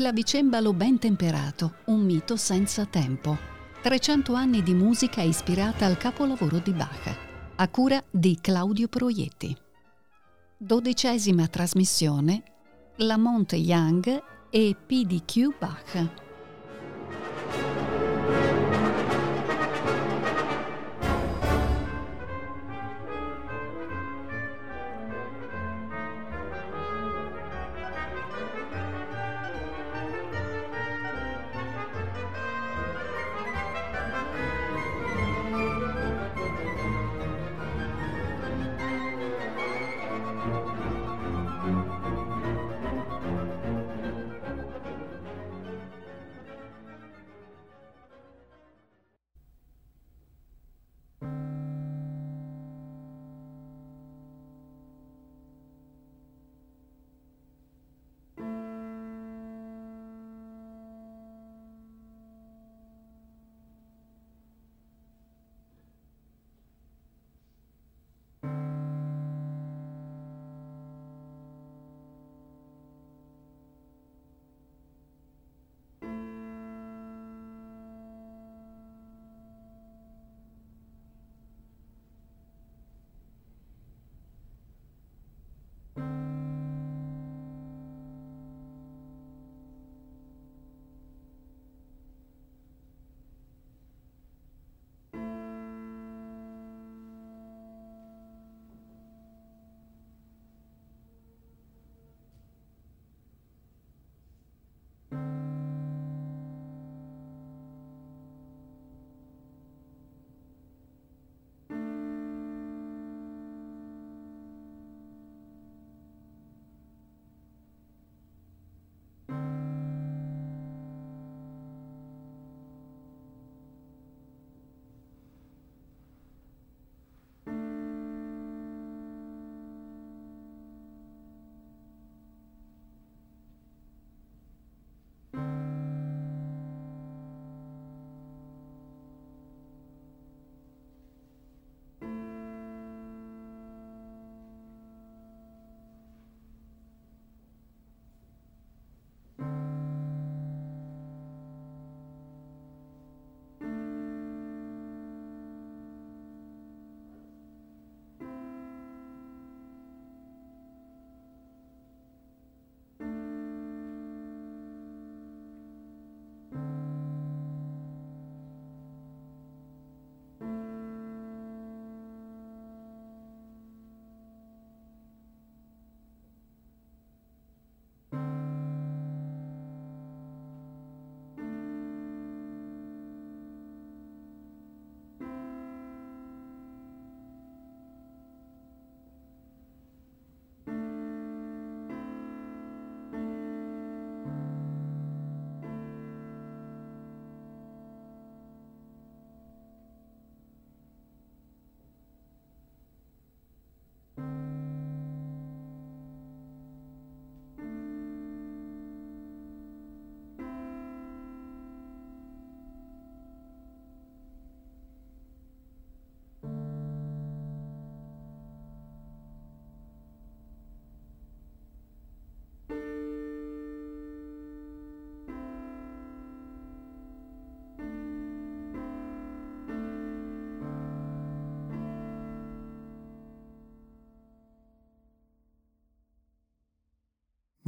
clavicembalo ben temperato, un mito senza tempo. 300 anni di musica ispirata al capolavoro di Bach, a cura di Claudio Proietti. Dodicesima trasmissione, La Monte Young e PDQ Bach.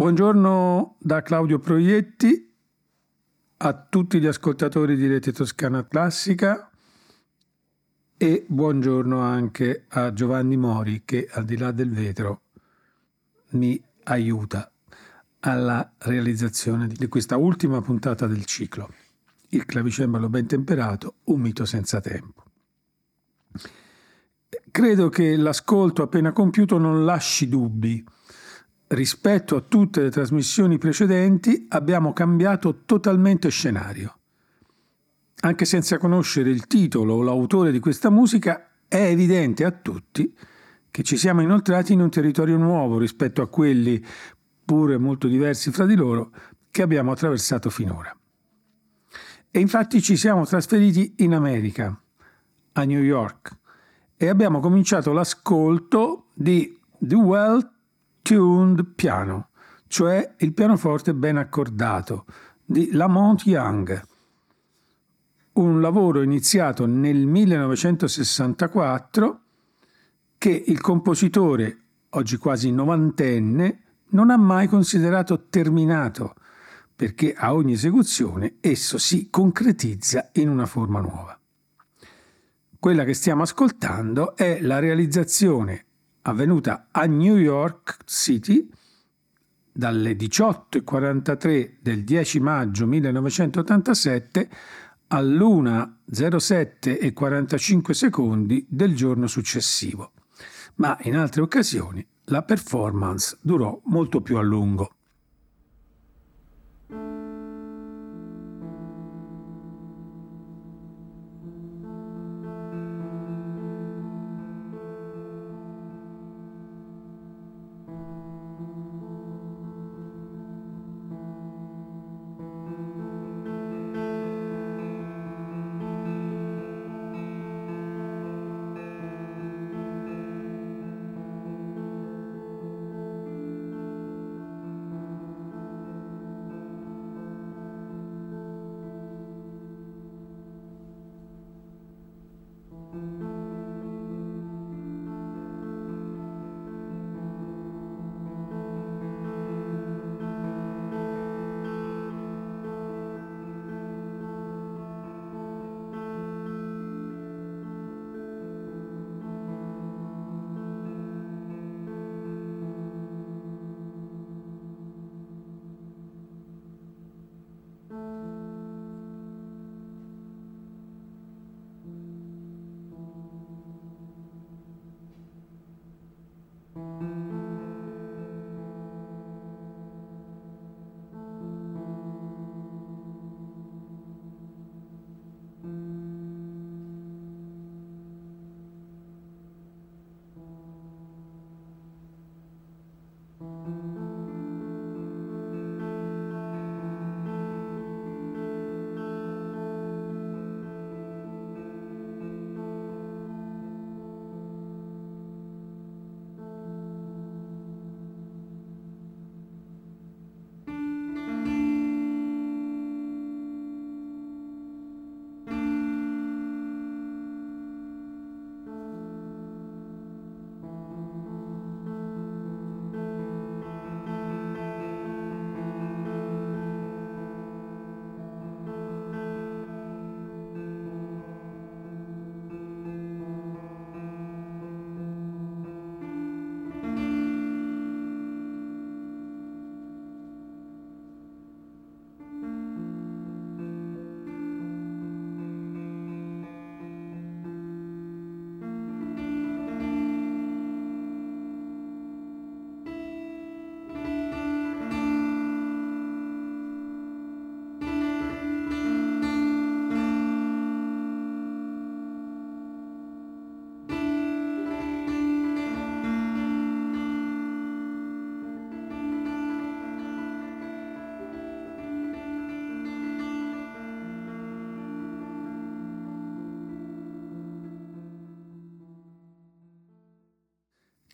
Buongiorno da Claudio Proietti a tutti gli ascoltatori di Rete Toscana Classica e buongiorno anche a Giovanni Mori che al di là del vetro mi aiuta alla realizzazione di questa ultima puntata del ciclo. Il clavicembalo ben temperato, un mito senza tempo. Credo che l'ascolto appena compiuto non lasci dubbi rispetto a tutte le trasmissioni precedenti abbiamo cambiato totalmente scenario. Anche senza conoscere il titolo o l'autore di questa musica, è evidente a tutti che ci siamo inoltrati in un territorio nuovo rispetto a quelli, pure molto diversi fra di loro, che abbiamo attraversato finora. E infatti ci siamo trasferiti in America, a New York, e abbiamo cominciato l'ascolto di The Well tuned piano, cioè il pianoforte ben accordato di Lamont Young, un lavoro iniziato nel 1964 che il compositore, oggi quasi novantenne, non ha mai considerato terminato, perché a ogni esecuzione esso si concretizza in una forma nuova. Quella che stiamo ascoltando è la realizzazione avvenuta a New York City dalle 18.43 del 10 maggio 1987 all'1.07 e 45 secondi del giorno successivo, ma in altre occasioni la performance durò molto più a lungo.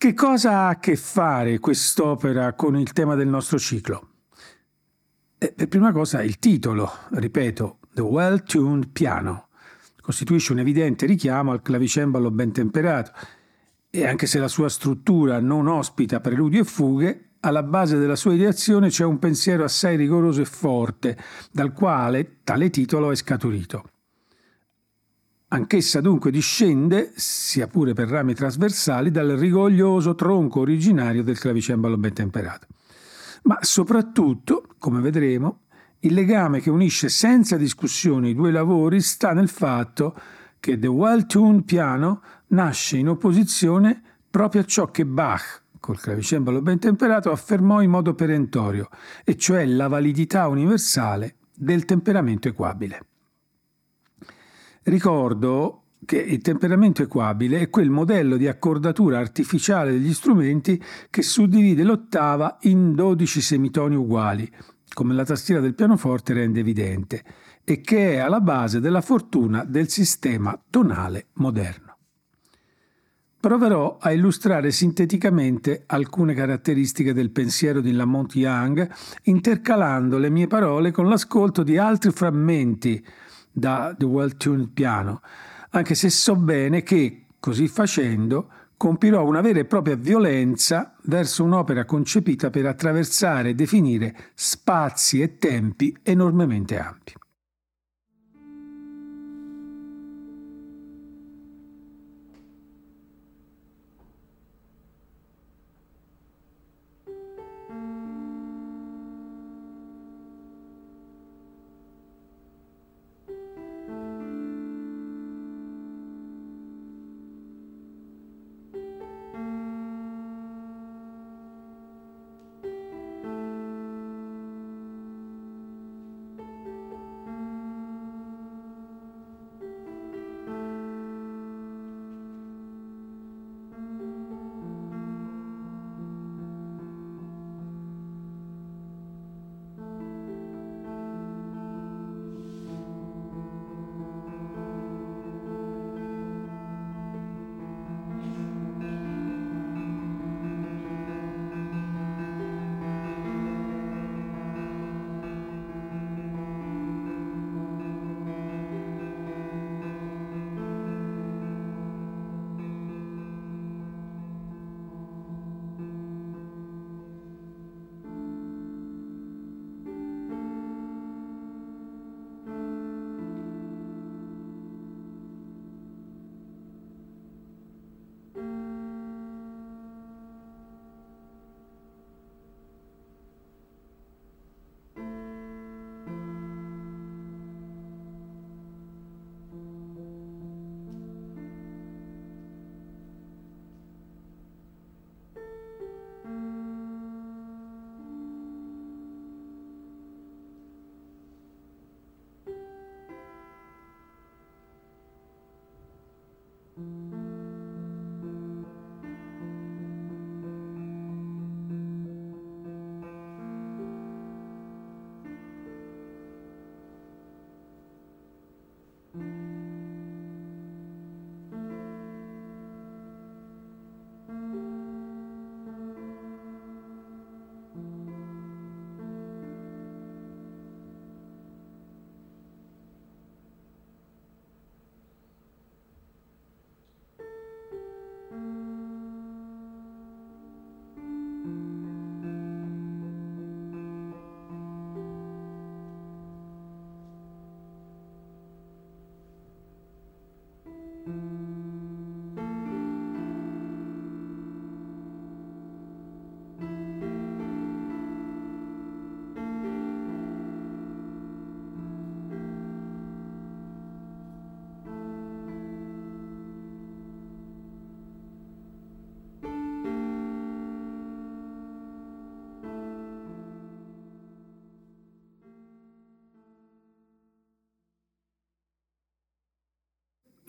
Che cosa ha a che fare quest'opera con il tema del nostro ciclo? Eh, per prima cosa il titolo, ripeto, The Well-Tuned Piano, costituisce un evidente richiamo al clavicembalo ben temperato e anche se la sua struttura non ospita preludi e fughe, alla base della sua ideazione c'è un pensiero assai rigoroso e forte, dal quale tale titolo è scaturito. Anch'essa dunque discende, sia pure per rami trasversali, dal rigoglioso tronco originario del clavicembalo ben temperato. Ma soprattutto, come vedremo, il legame che unisce senza discussione i due lavori sta nel fatto che The Well-Tuned Piano nasce in opposizione proprio a ciò che Bach, col clavicembalo ben temperato, affermò in modo perentorio, e cioè la validità universale del temperamento equabile. Ricordo che il temperamento equabile è quel modello di accordatura artificiale degli strumenti che suddivide l'ottava in 12 semitoni uguali, come la tastiera del pianoforte rende evidente, e che è alla base della fortuna del sistema tonale moderno. proverò a illustrare sinteticamente alcune caratteristiche del pensiero di Lamont Young, intercalando le mie parole con l'ascolto di altri frammenti da The Well-Tuned Piano, anche se so bene che, così facendo, compirò una vera e propria violenza verso un'opera concepita per attraversare e definire spazi e tempi enormemente ampi.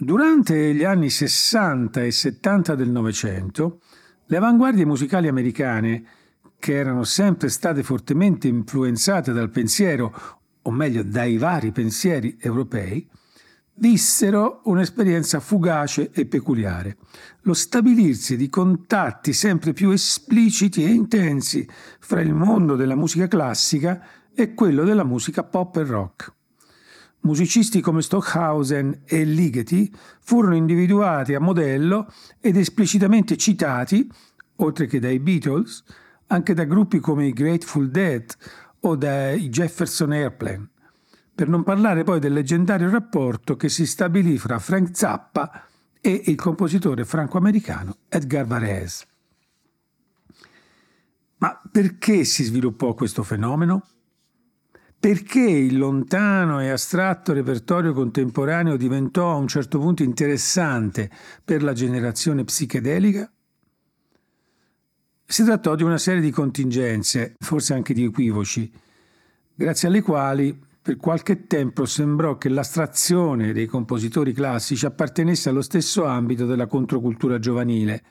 Durante gli anni 60 e 70 del Novecento, le avanguardie musicali americane, che erano sempre state fortemente influenzate dal pensiero, o meglio dai vari pensieri europei, vissero un'esperienza fugace e peculiare, lo stabilirsi di contatti sempre più espliciti e intensi fra il mondo della musica classica e quello della musica pop e rock. Musicisti come Stockhausen e Ligeti furono individuati a modello ed esplicitamente citati, oltre che dai Beatles, anche da gruppi come i Grateful Dead o dai Jefferson Airplane, per non parlare poi del leggendario rapporto che si stabilì fra Frank Zappa e il compositore franco-americano Edgar Varese. Ma perché si sviluppò questo fenomeno? Perché il lontano e astratto repertorio contemporaneo diventò a un certo punto interessante per la generazione psichedelica? Si trattò di una serie di contingenze, forse anche di equivoci, grazie alle quali per qualche tempo sembrò che l'astrazione dei compositori classici appartenesse allo stesso ambito della controcultura giovanile,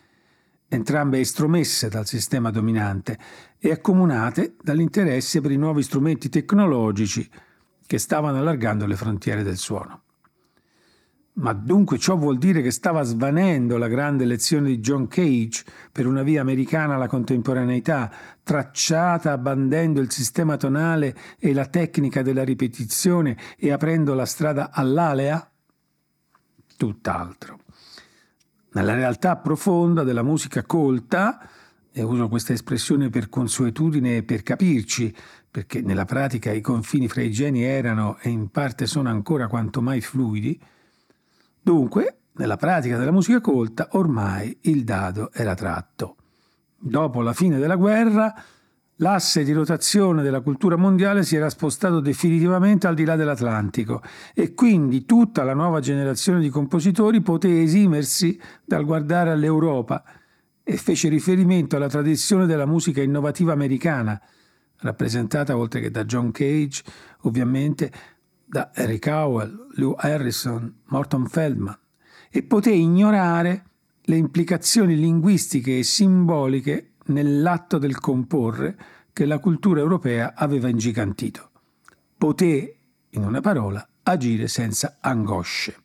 entrambe estromesse dal sistema dominante e accomunate dall'interesse per i nuovi strumenti tecnologici che stavano allargando le frontiere del suono. Ma dunque ciò vuol dire che stava svanendo la grande lezione di John Cage per una via americana alla contemporaneità, tracciata abbandendo il sistema tonale e la tecnica della ripetizione e aprendo la strada all'alea? Tutt'altro. Nella realtà profonda della musica colta, e uso questa espressione per consuetudine e per capirci, perché nella pratica i confini fra i geni erano e in parte sono ancora quanto mai fluidi, Dunque, nella pratica della musica colta, ormai il dado era tratto. Dopo la fine della guerra, l'asse di rotazione della cultura mondiale si era spostato definitivamente al di là dell'Atlantico e quindi tutta la nuova generazione di compositori poté esimersi dal guardare all'Europa e fece riferimento alla tradizione della musica innovativa americana, rappresentata oltre che da John Cage, ovviamente da Eric Howell, Lou Harrison, Morton Feldman e poté ignorare le implicazioni linguistiche e simboliche nell'atto del comporre che la cultura europea aveva ingigantito. Poté, in una parola, agire senza angosce.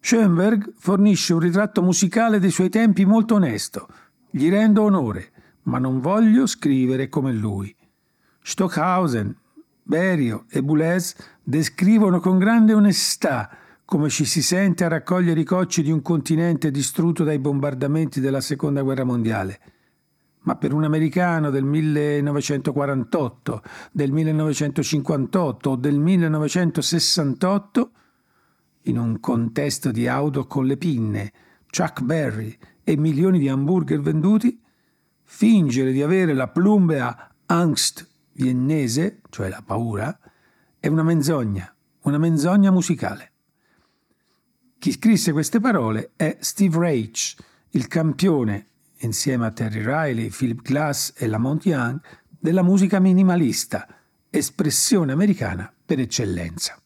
Schoenberg fornisce un ritratto musicale dei suoi tempi molto onesto. Gli rendo onore, ma non voglio scrivere come lui. Stockhausen, Berio e Boulez descrivono con grande onestà come ci si sente a raccogliere i cocci di un continente distrutto dai bombardamenti della Seconda Guerra Mondiale. Ma per un americano del 1948, del 1958 o del 1968, in un contesto di auto con le pinne, Chuck Berry e milioni di hamburger venduti, fingere di avere la plumbea Angst viennese, cioè la paura, è una menzogna, una menzogna musicale. Chi scrisse queste parole è Steve Reich, il campione, insieme a Terry Riley, Philip Glass e Lamont Young, della musica minimalista, espressione americana per eccellenza.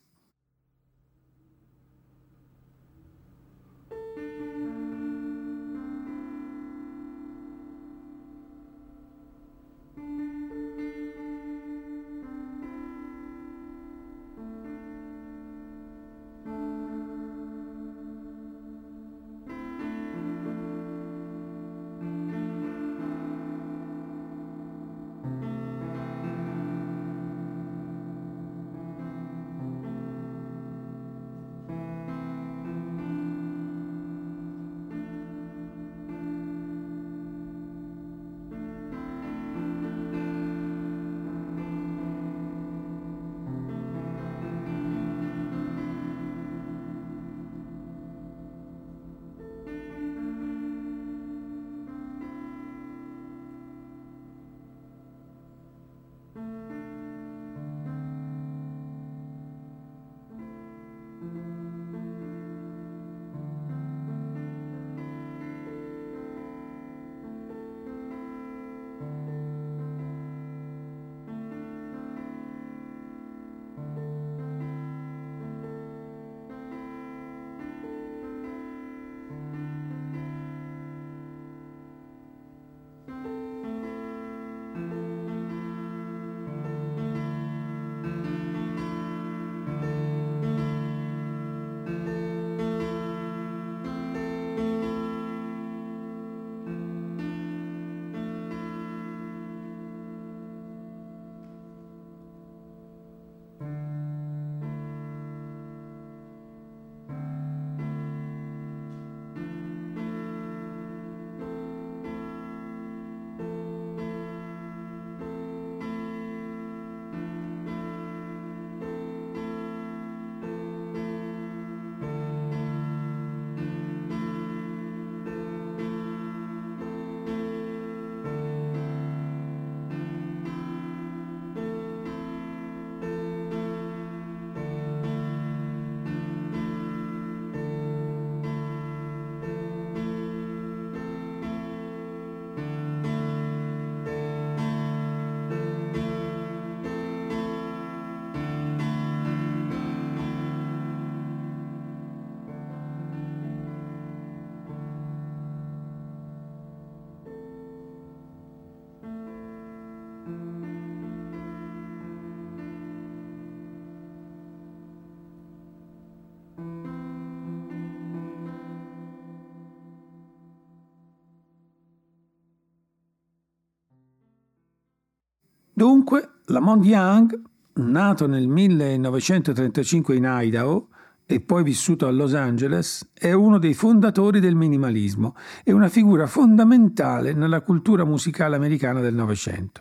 Dunque, Lamont Young, nato nel 1935 in Idaho e poi vissuto a Los Angeles, è uno dei fondatori del minimalismo e una figura fondamentale nella cultura musicale americana del Novecento.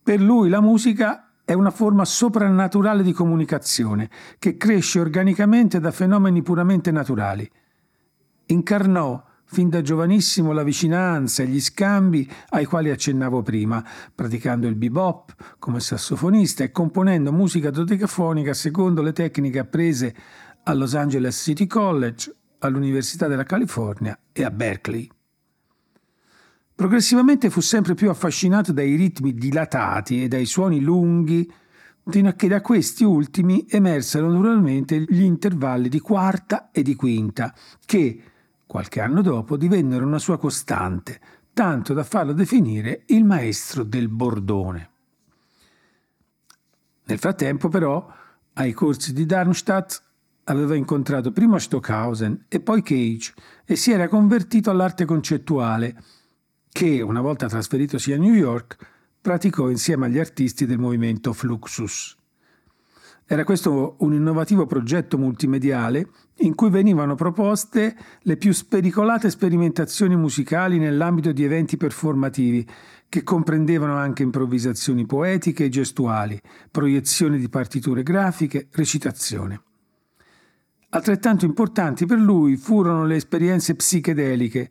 Per lui la musica è una forma soprannaturale di comunicazione che cresce organicamente da fenomeni puramente naturali. Incarnò fin da giovanissimo la vicinanza e gli scambi ai quali accennavo prima, praticando il bebop come sassofonista e componendo musica dodecafonica secondo le tecniche apprese a Los Angeles City College, all'Università della California e a Berkeley. Progressivamente fu sempre più affascinato dai ritmi dilatati e dai suoni lunghi, fino a che da questi ultimi emersero naturalmente gli intervalli di quarta e di quinta, che, qualche anno dopo, divennero una sua costante, tanto da farlo definire il maestro del bordone. Nel frattempo, però, ai corsi di Darmstadt aveva incontrato prima Stockhausen e poi Cage e si era convertito all'arte concettuale, che, una volta trasferitosi a New York, praticò insieme agli artisti del movimento Fluxus. Era questo un innovativo progetto multimediale in cui venivano proposte le più spericolate sperimentazioni musicali nell'ambito di eventi performativi, che comprendevano anche improvvisazioni poetiche e gestuali, proiezioni di partiture grafiche, recitazione. Altrettanto importanti per lui furono le esperienze psichedeliche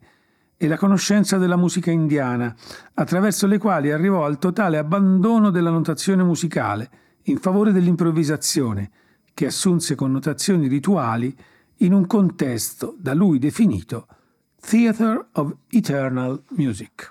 e la conoscenza della musica indiana, attraverso le quali arrivò al totale abbandono della notazione musicale, in favore dell'improvvisazione, che assunse connotazioni rituali in un contesto da lui definito Theatre of Eternal Music.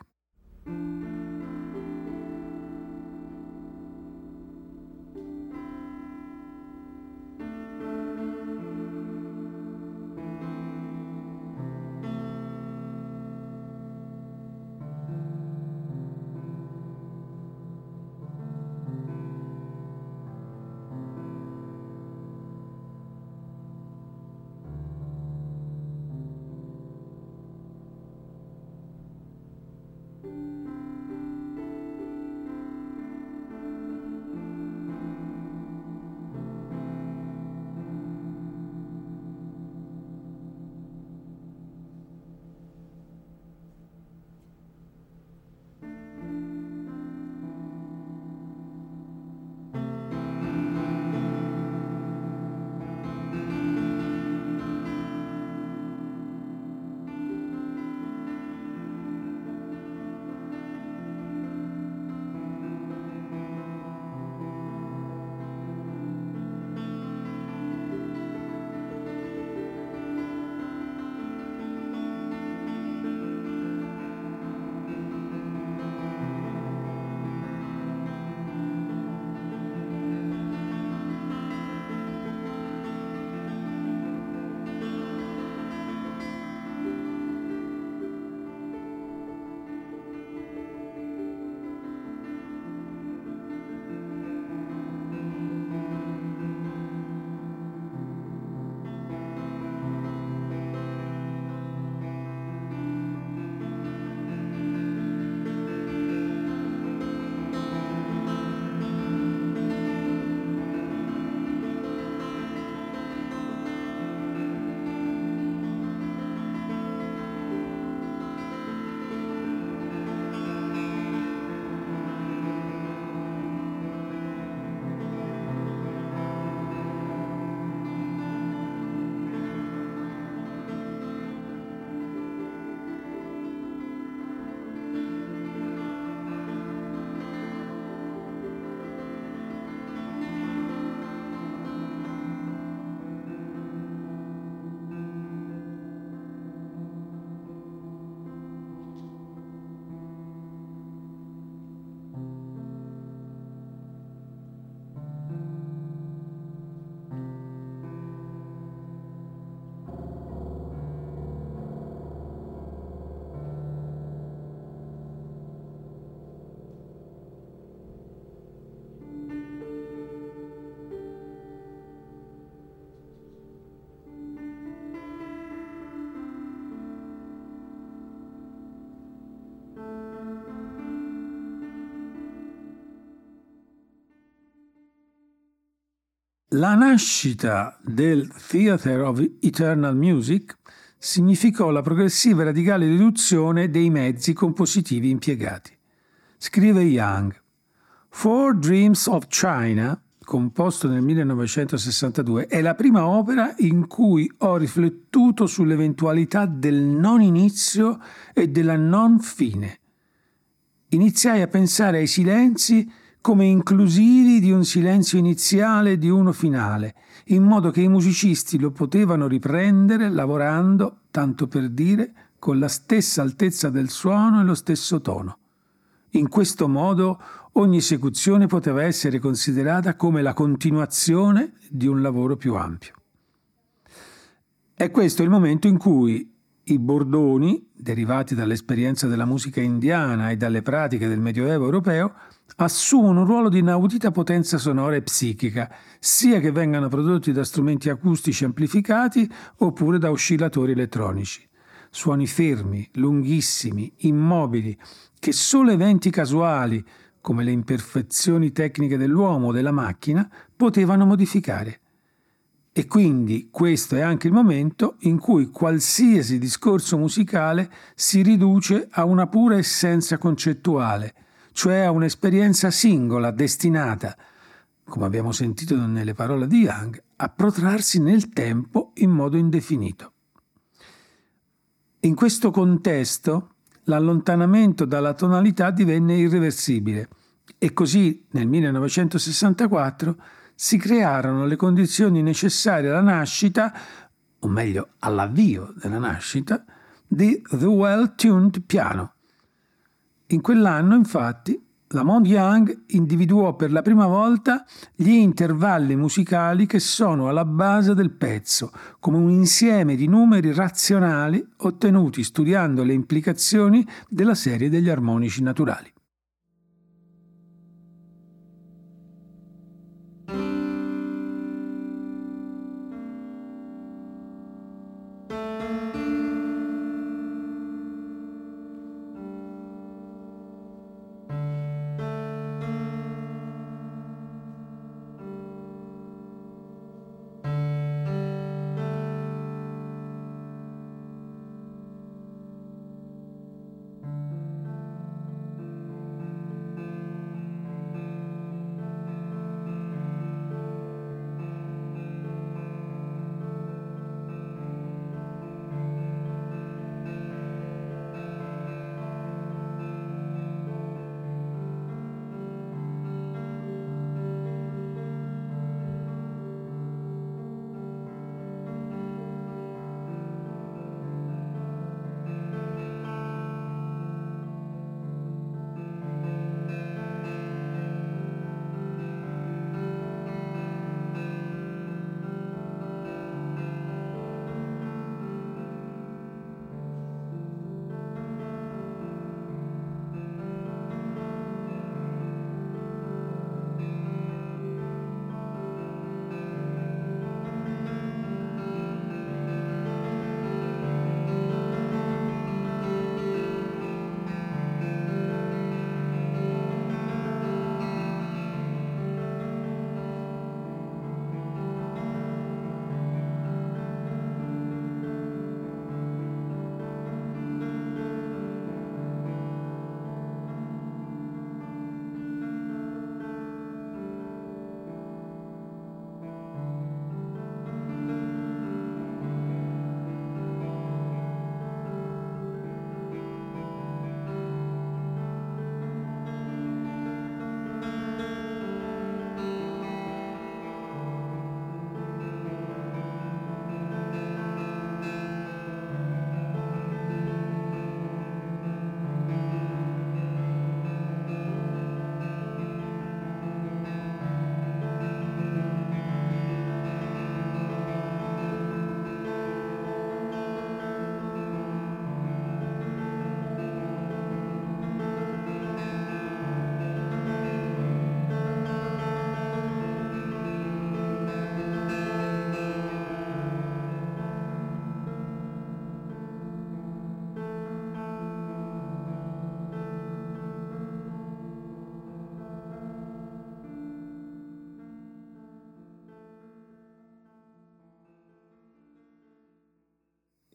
La nascita del Theatre of Eternal Music significò la progressiva e radicale riduzione dei mezzi compositivi impiegati. Scrive Young, Four Dreams of China, composto nel 1962, è la prima opera in cui ho riflettuto sull'eventualità del non inizio e della non fine. Iniziai a pensare ai silenzi come inclusivi di un silenzio iniziale e di uno finale, in modo che i musicisti lo potevano riprendere lavorando, tanto per dire, con la stessa altezza del suono e lo stesso tono. In questo modo ogni esecuzione poteva essere considerata come la continuazione di un lavoro più ampio. È questo il momento in cui i bordoni, derivati dall'esperienza della musica indiana e dalle pratiche del Medioevo europeo, assumono un ruolo di inaudita potenza sonora e psichica, sia che vengano prodotti da strumenti acustici amplificati oppure da oscillatori elettronici. Suoni fermi, lunghissimi, immobili, che solo eventi casuali, come le imperfezioni tecniche dell'uomo o della macchina, potevano modificare. E quindi questo è anche il momento in cui qualsiasi discorso musicale si riduce a una pura essenza concettuale, cioè a un'esperienza singola, destinata, come abbiamo sentito nelle parole di Young, a protrarsi nel tempo in modo indefinito. In questo contesto, l'allontanamento dalla tonalità divenne irreversibile e così nel 1964 si crearono le condizioni necessarie alla nascita, o meglio all'avvio della nascita, di The Well-Tuned Piano. In quell'anno, infatti, Lamont Young individuò per la prima volta gli intervalli musicali che sono alla base del pezzo, come un insieme di numeri razionali ottenuti studiando le implicazioni della serie degli armonici naturali.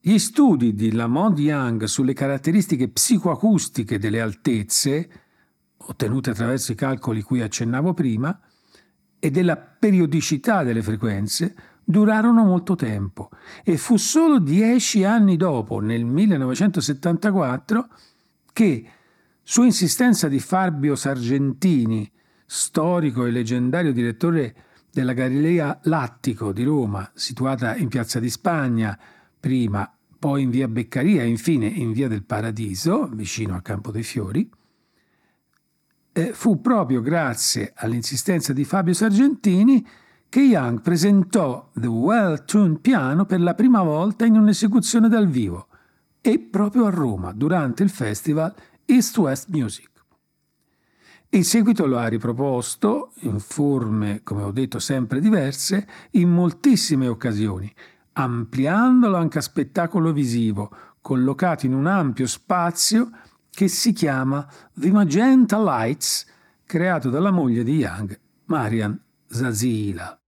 Gli studi di Lamont Young sulle caratteristiche psicoacustiche delle altezze, ottenute attraverso i calcoli cui accennavo prima, e della periodicità delle frequenze, durarono molto tempo e fu solo dieci anni dopo, nel 1974, che, su insistenza di Fabio Sargentini, storico e leggendario direttore della Galilea Lattico di Roma, situata in Piazza di Spagna, prima, poi in via Beccaria e infine in via del Paradiso, vicino al Campo dei Fiori, eh, fu proprio grazie all'insistenza di Fabio Sargentini che Young presentò The Well Tuned Piano per la prima volta in un'esecuzione dal vivo e proprio a Roma durante il festival East West Music. In seguito lo ha riproposto, in forme, come ho detto, sempre diverse, in moltissime occasioni, ampliandolo anche a spettacolo visivo, collocato in un ampio spazio che si chiama The Magenta Lights, creato dalla moglie di Young, Marian Zazila.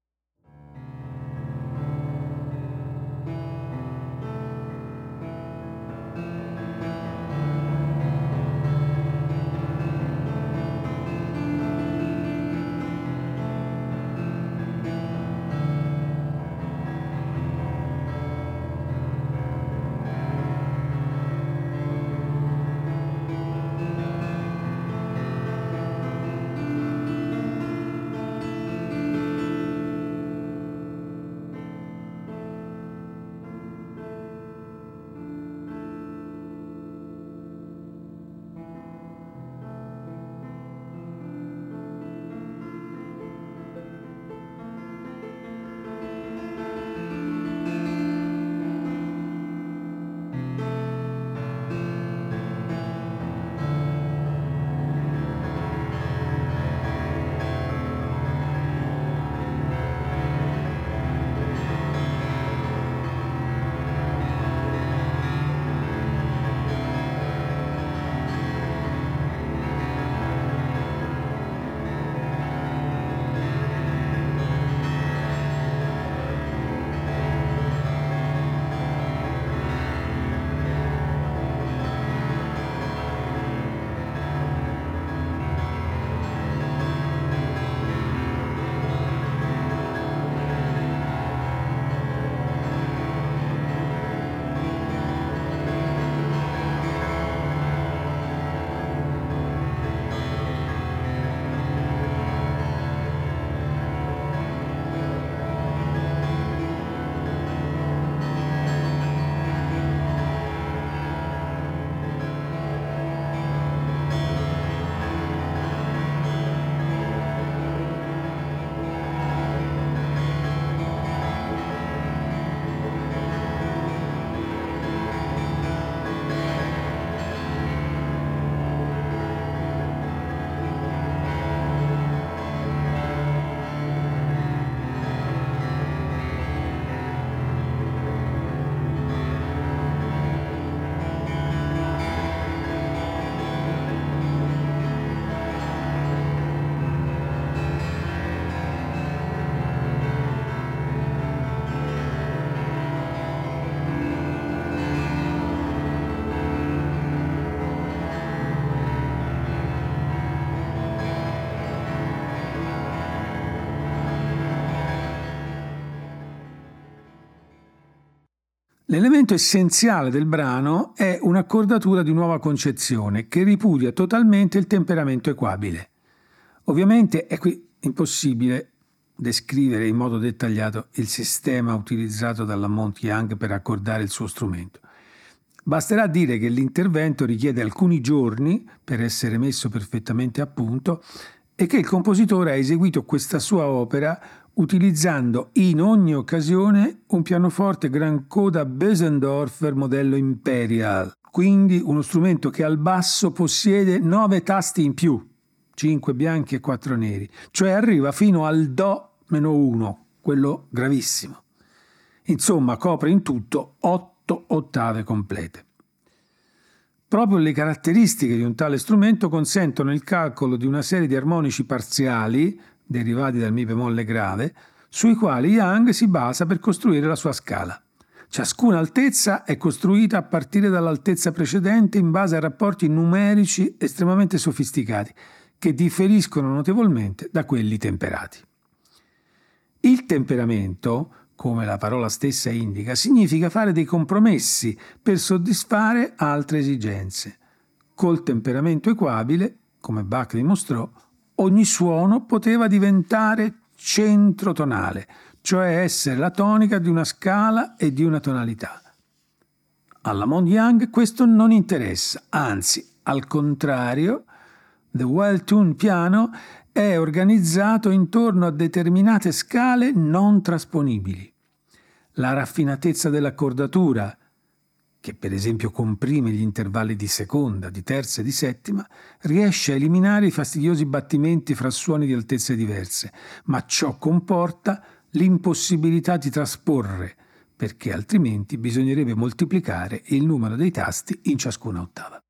L'elemento essenziale del brano è un'accordatura di nuova concezione che ripudia totalmente il temperamento equabile. Ovviamente è qui impossibile descrivere in modo dettagliato il sistema utilizzato dalla Monty Young per accordare il suo strumento. Basterà dire che l'intervento richiede alcuni giorni per essere messo perfettamente a punto e che il compositore ha eseguito questa sua opera utilizzando in ogni occasione un pianoforte Gran Coda Besendorfer modello Imperial, quindi uno strumento che al basso possiede 9 tasti in più, 5 bianchi e 4 neri, cioè arriva fino al Do meno 1, quello gravissimo. Insomma, copre in tutto 8 ottave complete. Proprio le caratteristiche di un tale strumento consentono il calcolo di una serie di armonici parziali, derivati dal Mi bemolle grave, sui quali Young si basa per costruire la sua scala. Ciascuna altezza è costruita a partire dall'altezza precedente in base a rapporti numerici estremamente sofisticati, che differiscono notevolmente da quelli temperati. Il temperamento, come la parola stessa indica, significa fare dei compromessi per soddisfare altre esigenze. Col temperamento equabile, come Bach dimostrò, ogni suono poteva diventare centro tonale, cioè essere la tonica di una scala e di una tonalità. Alla Mond Young questo non interessa, anzi, al contrario, The Well-Tuned Piano è organizzato intorno a determinate scale non trasponibili. La raffinatezza dell'accordatura, che per esempio comprime gli intervalli di seconda, di terza e di settima, riesce a eliminare i fastidiosi battimenti fra suoni di altezze diverse, ma ciò comporta l'impossibilità di trasporre, perché altrimenti bisognerebbe moltiplicare il numero dei tasti in ciascuna ottava.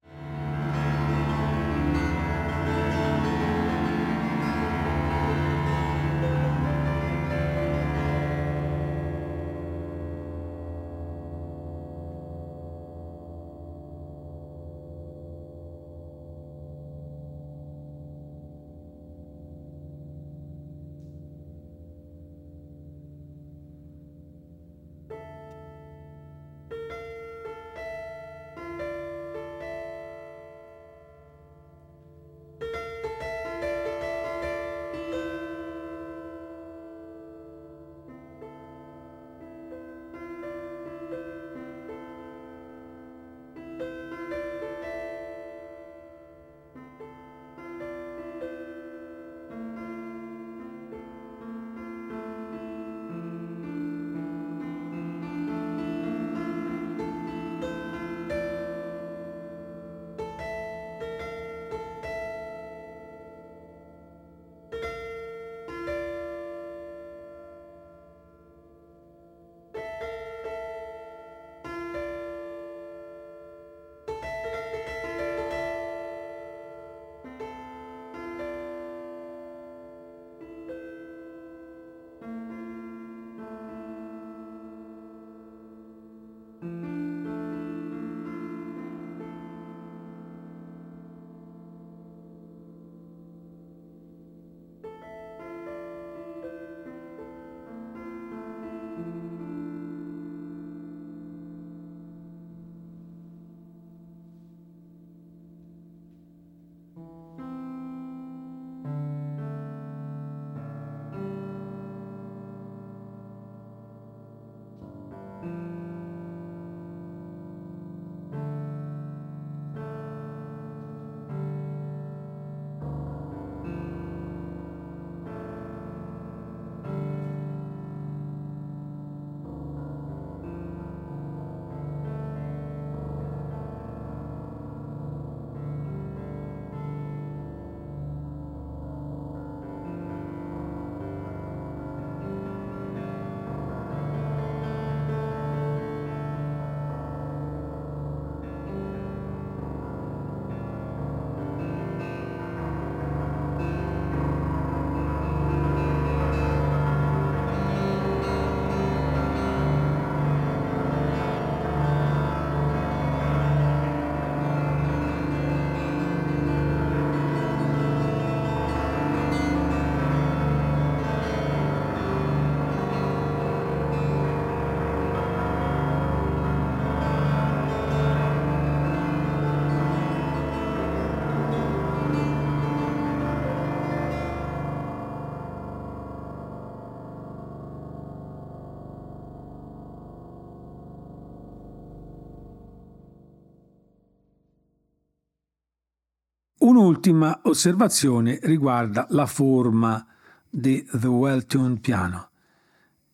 Un'ultima osservazione riguarda la forma di The Well-Tuned Piano.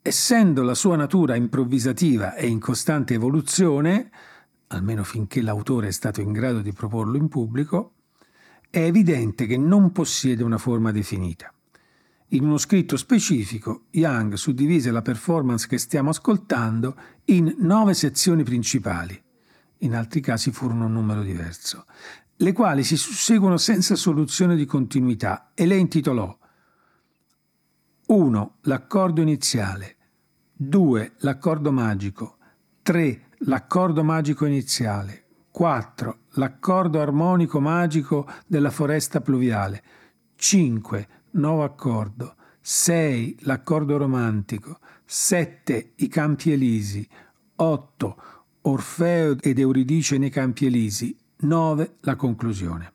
Essendo la sua natura improvvisativa e in costante evoluzione, almeno finché l'autore è stato in grado di proporlo in pubblico, è evidente che non possiede una forma definita. In uno scritto specifico, Young suddivise la performance che stiamo ascoltando in nove sezioni principali, in altri casi furono un numero diverso, le quali si susseguono senza soluzione di continuità e le intitolò 1. L'accordo iniziale 2. L'accordo magico 3. L'accordo magico iniziale. 4. L'accordo armonico magico della foresta pluviale. 5. Nuovo accordo. 6. L'accordo romantico. 7. I campi elisi. 8. Orfeo ed Euridice nei campi elisi. 9. La conclusione.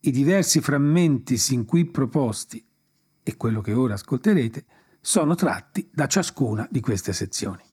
I diversi frammenti sin qui proposti e quello che ora ascolterete sono tratti da ciascuna di queste sezioni.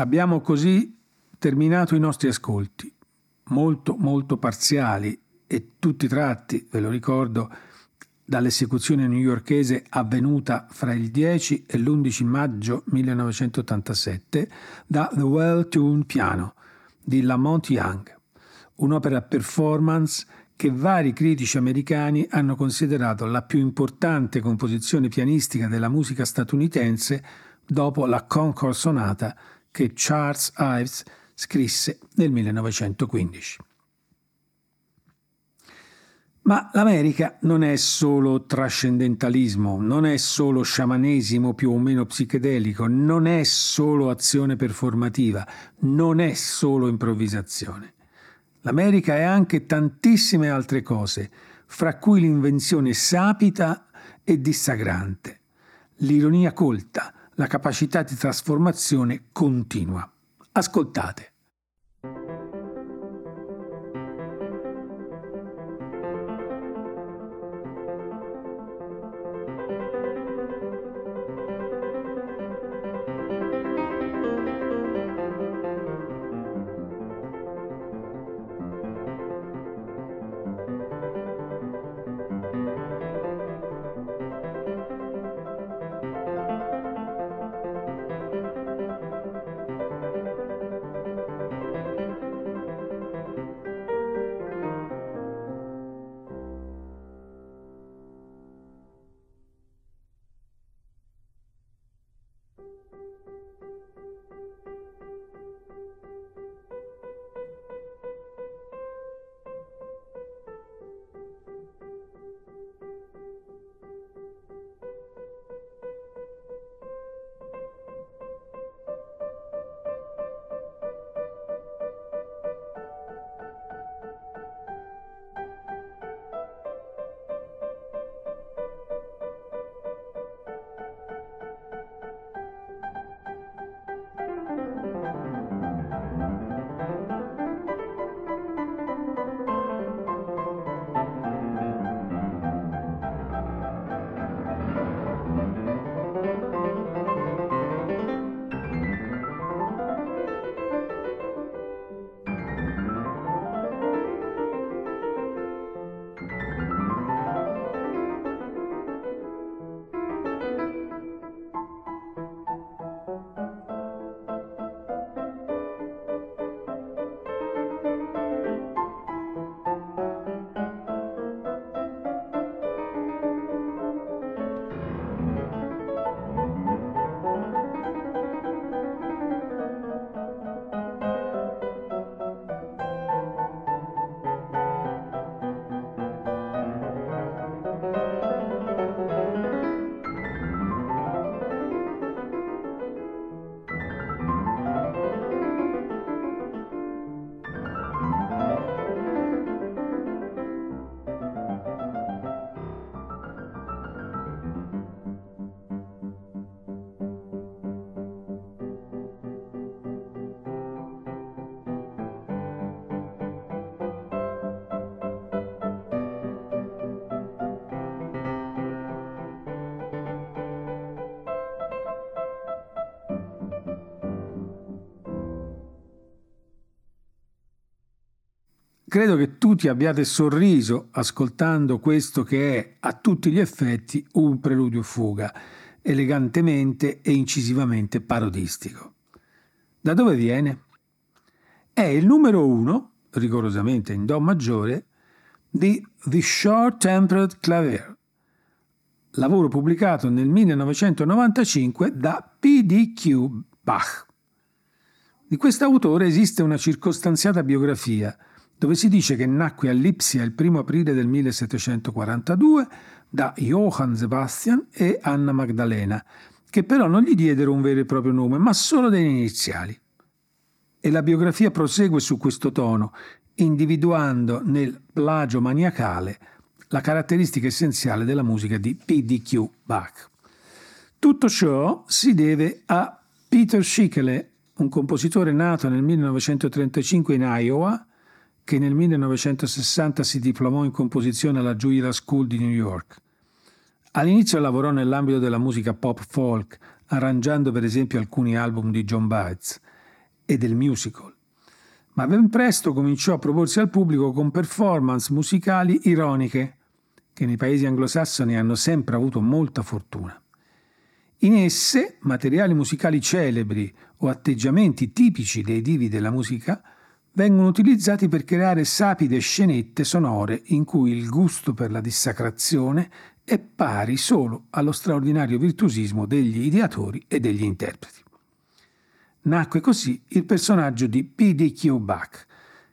Abbiamo così terminato i nostri ascolti, molto molto parziali e tutti tratti, ve lo ricordo, dall'esecuzione newyorkese avvenuta fra il 10 e l'11 maggio 1987 da The Well-Tuned Piano di Lamont Young, un'opera performance che vari critici americani hanno considerato la più importante composizione pianistica della musica statunitense dopo la Concord Sonata che Charles Ives scrisse nel 1915. Ma l'America non è solo trascendentalismo, non è solo sciamanesimo più o meno psichedelico, non è solo azione performativa, non è solo improvvisazione. L'America è anche tantissime altre cose, fra cui l'invenzione sapita e dissagrante, l'ironia colta, la capacità di trasformazione continua. Ascoltate. Credo che tutti abbiate sorriso ascoltando questo che è a tutti gli effetti un preludio fuga, elegantemente e incisivamente parodistico. Da dove viene? È il numero uno, rigorosamente in Do maggiore, di The Short Tempered Clavier, lavoro pubblicato nel 1995 da P.D.Q. Bach. Di questo autore esiste una circostanziata biografia, dove si dice che nacque a Lipsia il 1 aprile del 1742 da Johann Sebastian e Anna Magdalena, che però non gli diedero un vero e proprio nome, ma solo delle iniziali. E la biografia prosegue su questo tono, individuando nel plagio maniacale la caratteristica essenziale della musica di P.D.Q. Bach. Tutto ciò si deve a Peter Schickele, un compositore nato nel 1935 in Iowa, che nel 1960 si diplomò in composizione alla Juilliard School di New York. All'inizio lavorò nell'ambito della musica pop folk, arrangiando per esempio alcuni album di John Baez e del musical, ma ben presto cominciò a proporsi al pubblico con performance musicali ironiche, che nei paesi anglosassoni hanno sempre avuto molta fortuna. In esse, materiali musicali celebri o atteggiamenti tipici dei divi della musica vengono utilizzati per creare sapide scenette sonore in cui il gusto per la dissacrazione è pari solo allo straordinario virtuosismo degli ideatori e degli interpreti. Nacque così il personaggio di P.D.Q. Bach,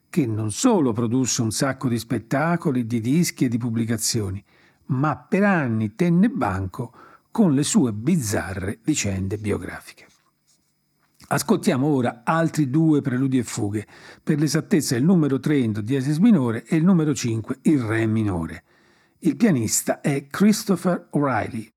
che non solo produsse un sacco di spettacoli, di dischi e di pubblicazioni, ma per anni tenne banco con le sue bizzarre vicende biografiche. Ascoltiamo ora altri due preludi e fughe, per l'esattezza il numero 3 in Do diesis minore e il numero 5 in Re minore. Il pianista è Christopher O'Reilly.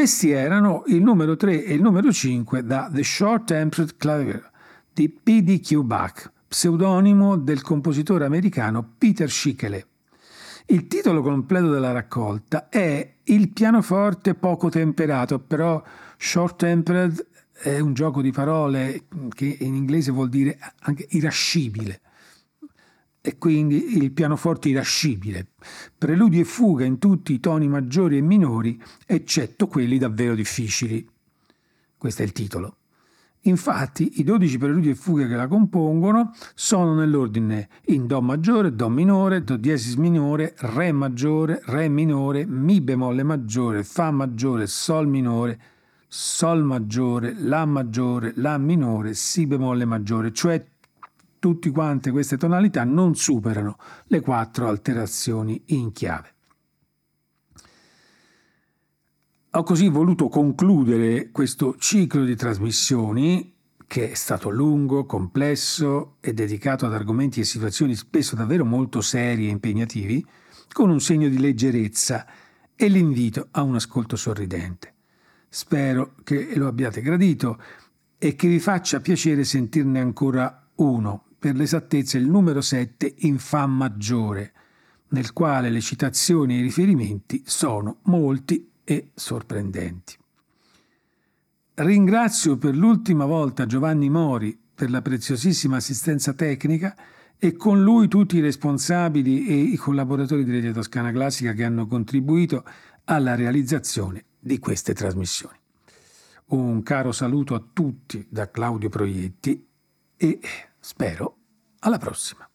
Questi erano il numero 3 e il numero 5 da The Short Tempered Clavier di P.D.Q. Bach, pseudonimo del compositore americano Peter Schickele. Il titolo completo della raccolta è Il pianoforte poco temperato, però short tempered è un gioco di parole che in inglese vuol dire anche irascibile e quindi il pianoforte irascibile, preludi e fuga in tutti i toni maggiori e minori, eccetto quelli davvero difficili. Questo è il titolo. Infatti i 12 preludi e fughe che la compongono sono nell'ordine in Do maggiore, Do minore, Do diesis minore, Re maggiore, Re minore, Mi bemolle maggiore, Fa maggiore, Sol minore, Sol maggiore, La maggiore, La minore, Si bemolle maggiore, cioè tutte quante queste tonalità non superano le quattro alterazioni in chiave. Ho così voluto concludere questo ciclo di trasmissioni, che è stato lungo, complesso e dedicato ad argomenti e situazioni spesso davvero molto seri e impegnativi, con un segno di leggerezza e l'invito a un ascolto sorridente. Spero che lo abbiate gradito e che vi faccia piacere sentirne ancora uno per l'esattezza il numero 7 in Fa maggiore, nel quale le citazioni e i riferimenti sono molti e sorprendenti. Ringrazio per l'ultima volta Giovanni Mori per la preziosissima assistenza tecnica e con lui tutti i responsabili e i collaboratori di Rete Toscana Classica che hanno contribuito alla realizzazione di queste trasmissioni. Un caro saluto a tutti da Claudio Proietti e Spero alla prossima.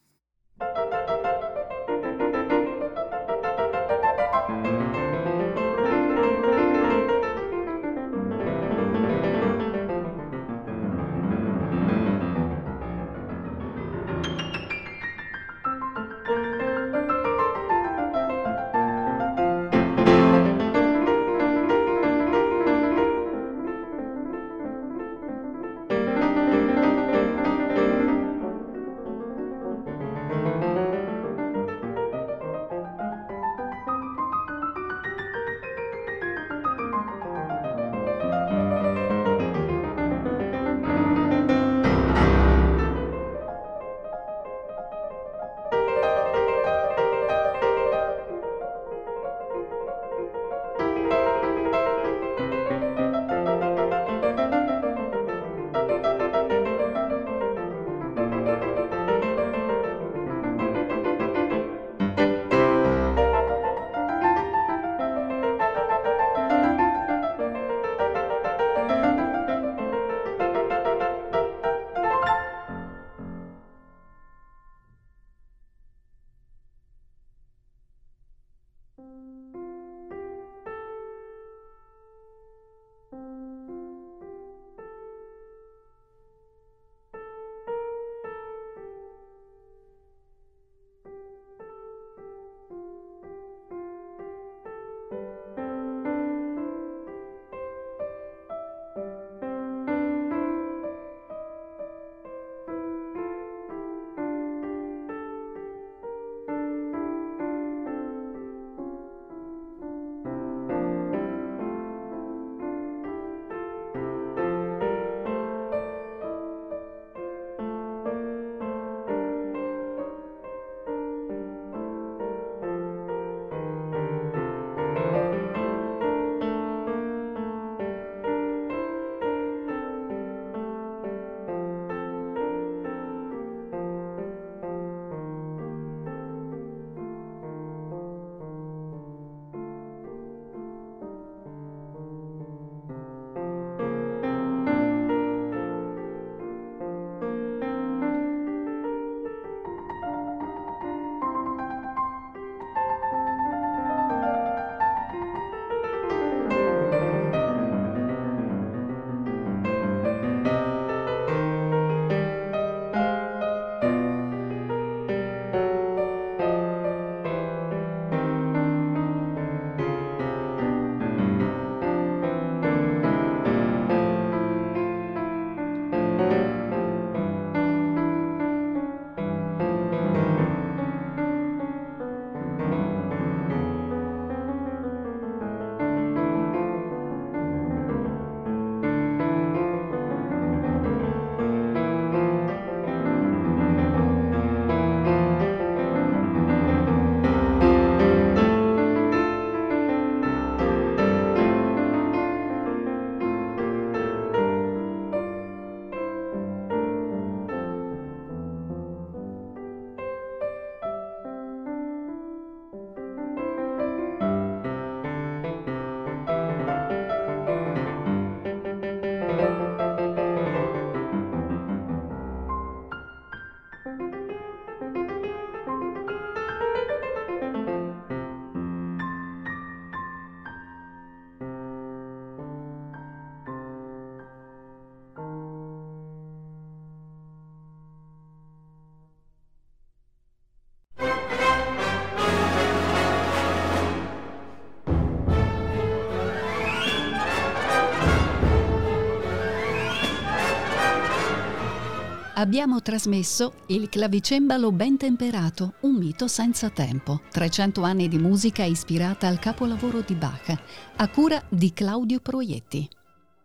Abbiamo trasmesso Il clavicembalo ben temperato, un mito senza tempo. 300 anni di musica ispirata al capolavoro di Bach, a cura di Claudio Proietti.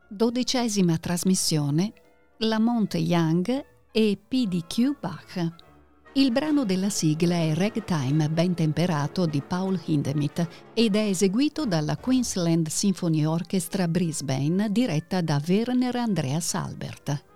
Dodicesima trasmissione La Monte Young e PDQ Bach. Il brano della sigla è Ragtime ben temperato di Paul Hindemith ed è eseguito dalla Queensland Symphony Orchestra Brisbane diretta da Werner Andreas Albert.